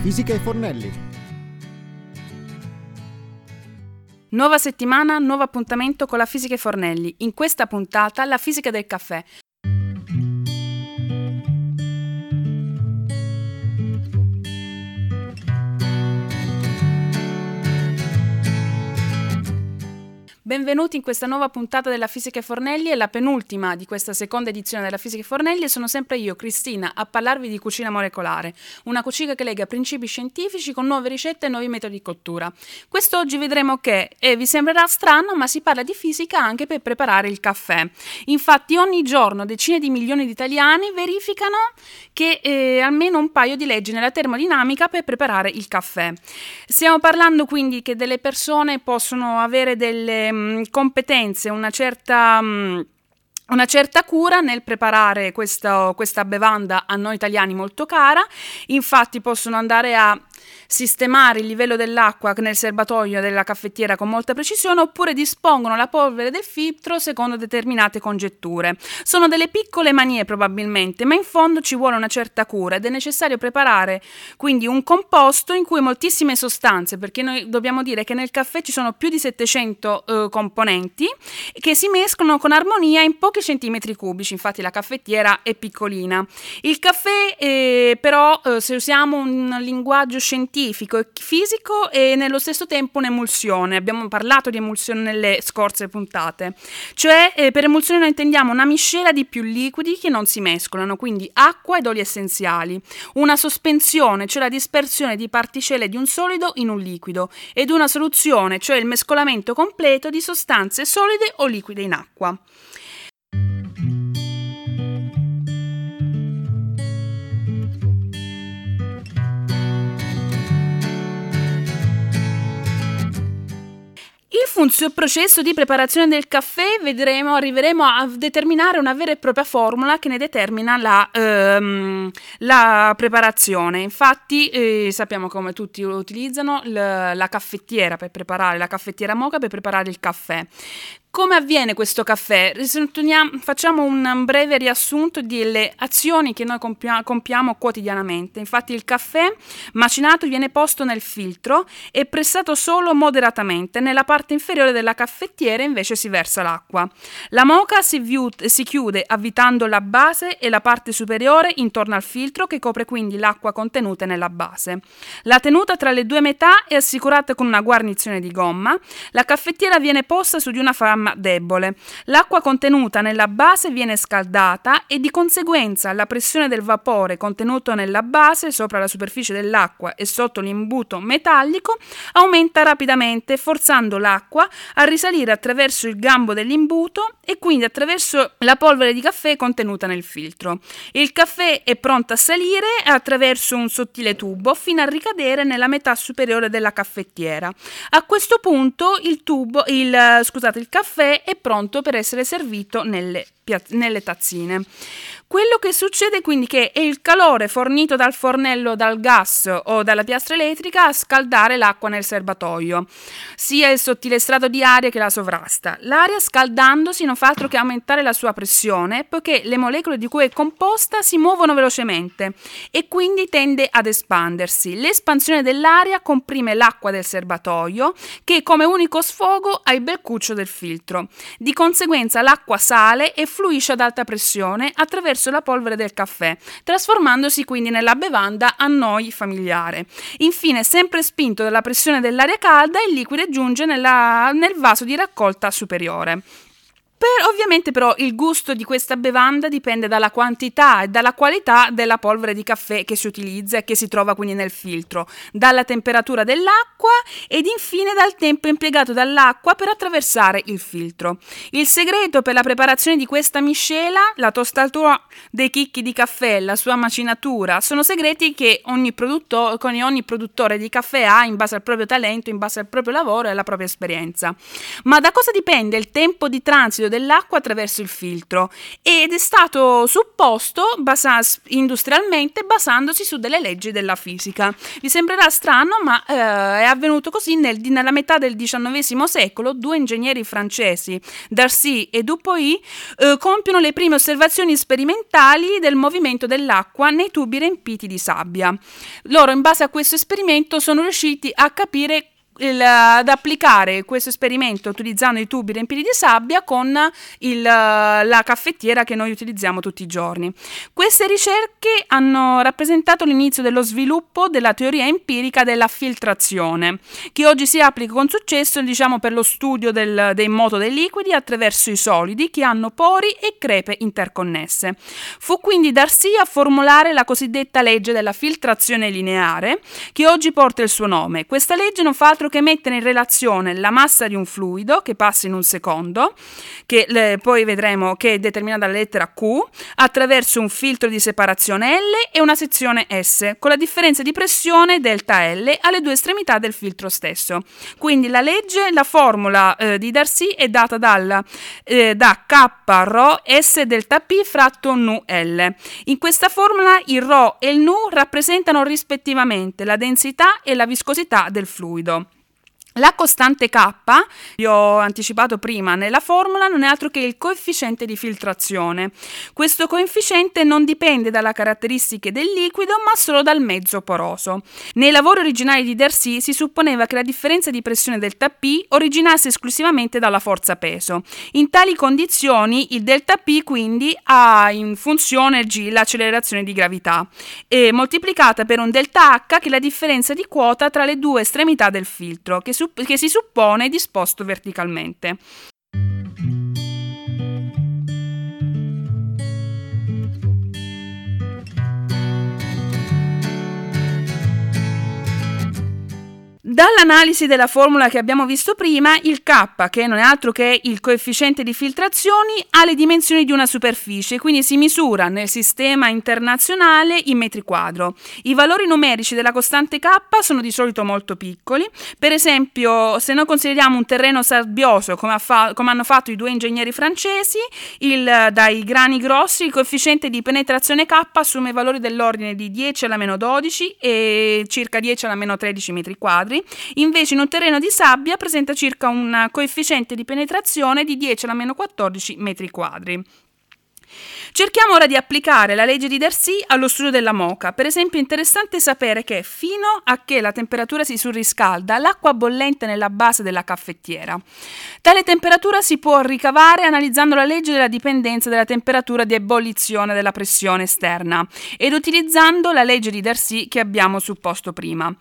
fisica e Fornelli. Nuova settimana, nuovo appuntamento con la fisica e Fornelli. In questa puntata la fisica del caffè. Benvenuti in questa nuova puntata della Fisica e Fornelli, è la penultima di questa seconda edizione della Fisica e Fornelli e sono sempre io, Cristina, a parlarvi di cucina molecolare, una cucina che lega principi scientifici con nuove ricette e nuovi metodi di cottura. Quest'oggi vedremo che, e vi sembrerà strano, ma si parla di fisica anche per preparare il caffè. Infatti ogni giorno decine di milioni di italiani verificano che eh, almeno un paio di leggi nella termodinamica per preparare il caffè. Stiamo parlando quindi che delle persone possono avere delle mh, competenze, una certa... Mh, una certa cura nel preparare questa, questa, bevanda a noi italiani molto cara, infatti possono andare a sistemare il livello dell'acqua nel serbatoio della caffettiera con molta precisione oppure dispongono la polvere del filtro secondo determinate congetture. Sono delle piccole manie probabilmente, ma in fondo ci vuole una certa cura ed è necessario preparare quindi un composto in cui moltissime sostanze, perché noi dobbiamo dire che nel caffè ci sono più di 700 eh, componenti che si mescolano con armonia in pochi centimetri cubici, infatti la caffettiera è piccolina. Il caffè eh, però eh, se usiamo un linguaggio scientifico scientifico e fisico e nello stesso tempo un'emulsione. Abbiamo parlato di emulsione nelle scorse puntate. Cioè, eh, per emulsione noi intendiamo una miscela di più liquidi che non si mescolano, quindi acqua ed oli essenziali. Una sospensione, cioè la dispersione di particelle di un solido in un liquido. Ed una soluzione, cioè il mescolamento completo di sostanze solide o liquide in acqua. Il funzio processo di preparazione del caffè vedremo, arriveremo a determinare una vera e propria formula che ne determina la, ehm, la preparazione. Infatti eh, sappiamo come tutti utilizzano l- la caffettiera per preparare, la caffettiera moca per preparare il caffè. Come avviene questo caffè? Facciamo un breve riassunto delle azioni che noi compiamo quotidianamente. Infatti il caffè macinato viene posto nel filtro e pressato solo moderatamente. Nella parte inferiore della caffettiera invece si versa l'acqua. La moca si, si chiude avvitando la base e la parte superiore intorno al filtro che copre quindi l'acqua contenuta nella base. La tenuta tra le due metà è assicurata con una guarnizione di gomma. La caffettiera viene posta su di una fama fiamma debole. L'acqua contenuta nella base viene scaldata e di conseguenza la pressione del vapore contenuto nella base sopra la superficie dell'acqua e sotto l'imbuto metallico aumenta rapidamente forzando l'acqua a risalire attraverso il gambo dell'imbuto e quindi attraverso la polvere di caffè contenuta nel filtro. Il caffè è pronto a salire attraverso un sottile tubo fino a ricadere nella metà superiore della caffettiera. A questo punto il tubo, il, scusate, il caffè caffè è pronto per essere servito nelle, nelle tazzine. Quello che succede quindi che è il calore fornito dal fornello, dal gas o dalla piastra elettrica a scaldare l'acqua nel serbatoio, sia il sottile strato di aria che la sovrasta. L'aria scaldandosi non fa altro che aumentare la sua pressione poiché le molecole di cui è composta si muovono velocemente e quindi tende ad espandersi. L'espansione dell'aria comprime l'acqua del serbatoio che come unico sfogo ha il bel cuccio del filtro. Di conseguenza l'acqua sale e fluisce ad alta pressione attraverso attraverso la polvere del caffè, trasformandosi quindi nella bevanda a noi familiare. Infine, sempre spinto dalla pressione dell'aria calda, il liquido giunge nella, nel vaso di raccolta superiore. Per, ovviamente però il gusto di questa bevanda dipende dalla quantità e dalla qualità della polvere di caffè che si utilizza e che si trova quindi nel filtro, dalla temperatura dell'acqua ed infine dal tempo impiegato dall'acqua per attraversare il filtro. Il segreto per la preparazione di questa miscela, la tostatura dei chicchi di caffè, la sua macinatura, sono segreti che ogni, produtto, ogni produttore di caffè ha in base al proprio talento, in base al proprio lavoro e alla propria esperienza. Ma da cosa dipende il tempo di transito fluido dell'acqua attraverso il filtro ed è stato supposto basa- industrialmente basandosi su delle leggi della fisica. Vi sembrerà strano, ma eh, è avvenuto così nel, nella metà del XIX secolo. Due ingegneri francesi, Darcy e Dupuy, eh, compiono le prime osservazioni sperimentali del movimento dell'acqua nei tubi riempiti di sabbia. Loro, in base a questo esperimento, sono riusciti a capire il, ad applicare questo esperimento utilizzando i tubi riempiti di sabbia con il, la caffettiera che noi utilizziamo tutti i giorni. Queste ricerche hanno rappresentato l'inizio dello sviluppo della teoria empirica della filtrazione, che oggi si applica con successo diciamo, per lo studio del, dei moto dei liquidi attraverso i solidi che hanno pori e crepe interconnesse. Fu quindi Darcy a formulare la cosiddetta legge della filtrazione lineare, che oggi porta il suo nome. Questa legge non fa altro altro che mettere in relazione la massa di un fluido che passa in un secondo, che le, poi vedremo che è determinata dalla lettera Q, attraverso un filtro di separazione L e una sezione S, con la differenza di pressione delta L alle due estremità del filtro stesso. Quindi la legge, la formula eh, di Darcy è data dal, eh, da K rho S delta P fratto nu L. In questa formula il rho e il nu rappresentano rispettivamente la densità e la viscosità del fluido. La costante K, vi ho anticipato prima nella formula, non è altro che il coefficiente di filtrazione. Questo coefficiente non dipende dalle caratteristiche del liquido, ma solo dal mezzo poroso. Nei lavori originali di Darcy si supponeva che la differenza di pressione delta P originasse esclusivamente dalla forza peso. In tali condizioni il delta P quindi ha in funzione G l'accelerazione di gravità, e moltiplicata per un delta H che è la differenza di quota tra le due estremità del filtro, che che si suppone disposto verticalmente. Dall'analisi della formula che abbiamo visto prima, il K, che non è altro che il coefficiente di filtrazioni, ha le dimensioni di una superficie, quindi si misura nel sistema internazionale in metri quadro. I valori numerici della costante K sono di solito molto piccoli. Per esempio, se noi consideriamo un terreno sabbioso, come, fa- come hanno fatto i due ingegneri francesi, il, dai grani grossi, il coefficiente di penetrazione K assume valori dell'ordine di 10 alla meno 12 e circa 10 alla meno 13 metri quadri invece in un terreno di sabbia presenta circa un coefficiente di penetrazione di 10 alla meno 14 metri quadri. Cerchiamo ora di applicare la legge di Darcy allo studio della moca. Per esempio è interessante sapere che fino a che la temperatura si surriscalda, l'acqua bollente nella base della caffettiera. Tale temperatura si può ricavare analizzando la legge della dipendenza della temperatura di ebollizione della pressione esterna ed utilizzando la legge di Darcy che abbiamo supposto prima.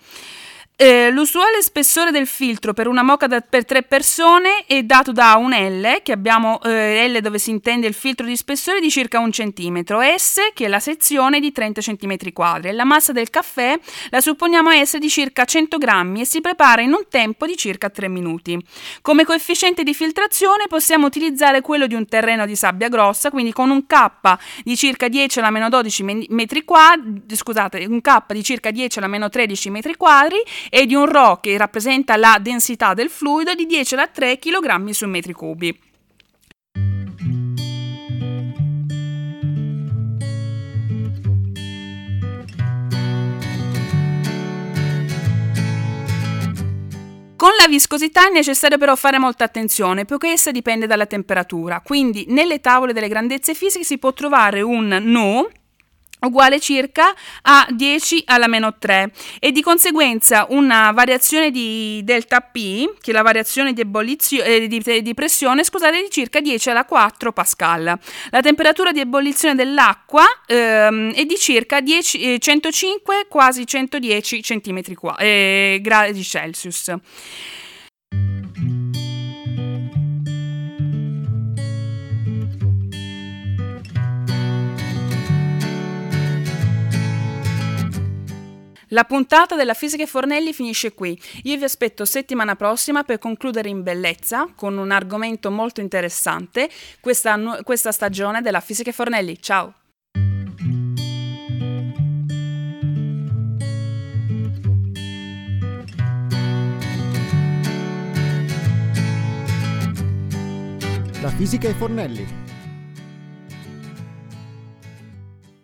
Eh, l'usuale spessore del filtro per una moca da, per tre persone è dato da un L, che abbiamo eh, L dove si intende il filtro di spessore di circa un centimetro, S che è la sezione di 30 cm quadri la massa del caffè la supponiamo essere di circa 100 grammi e si prepara in un tempo di circa 3 minuti. Come coefficiente di filtrazione possiamo utilizzare quello di un terreno di sabbia grossa, quindi con un K di circa 10 alla meno 12 metri quadri, scusate, un K di circa 10 alla meno 13 metri quadri e di un Rho che rappresenta la densità del fluido di 10 alla 3 kg su metri cubi. Con la viscosità è necessario però fare molta attenzione, poiché essa dipende dalla temperatura. Quindi nelle tavole delle grandezze fisiche si può trovare un no uguale circa a 10 alla meno 3 e di conseguenza una variazione di delta P, che è la variazione di, eh, di, di, pressione, scusate, di circa 10 alla 4 Pascal. La temperatura di ebollizione dell'acqua ehm, è di circa 10, eh, 105 quasi 110 centimetri qua, eh, gradi Celsius. La puntata della Fisica e Fornelli finisce qui. Io vi aspetto settimana prossima per concludere in bellezza con un argomento molto interessante questa, questa stagione della Fisica e Fornelli. Ciao! da Fisica e Fornelli.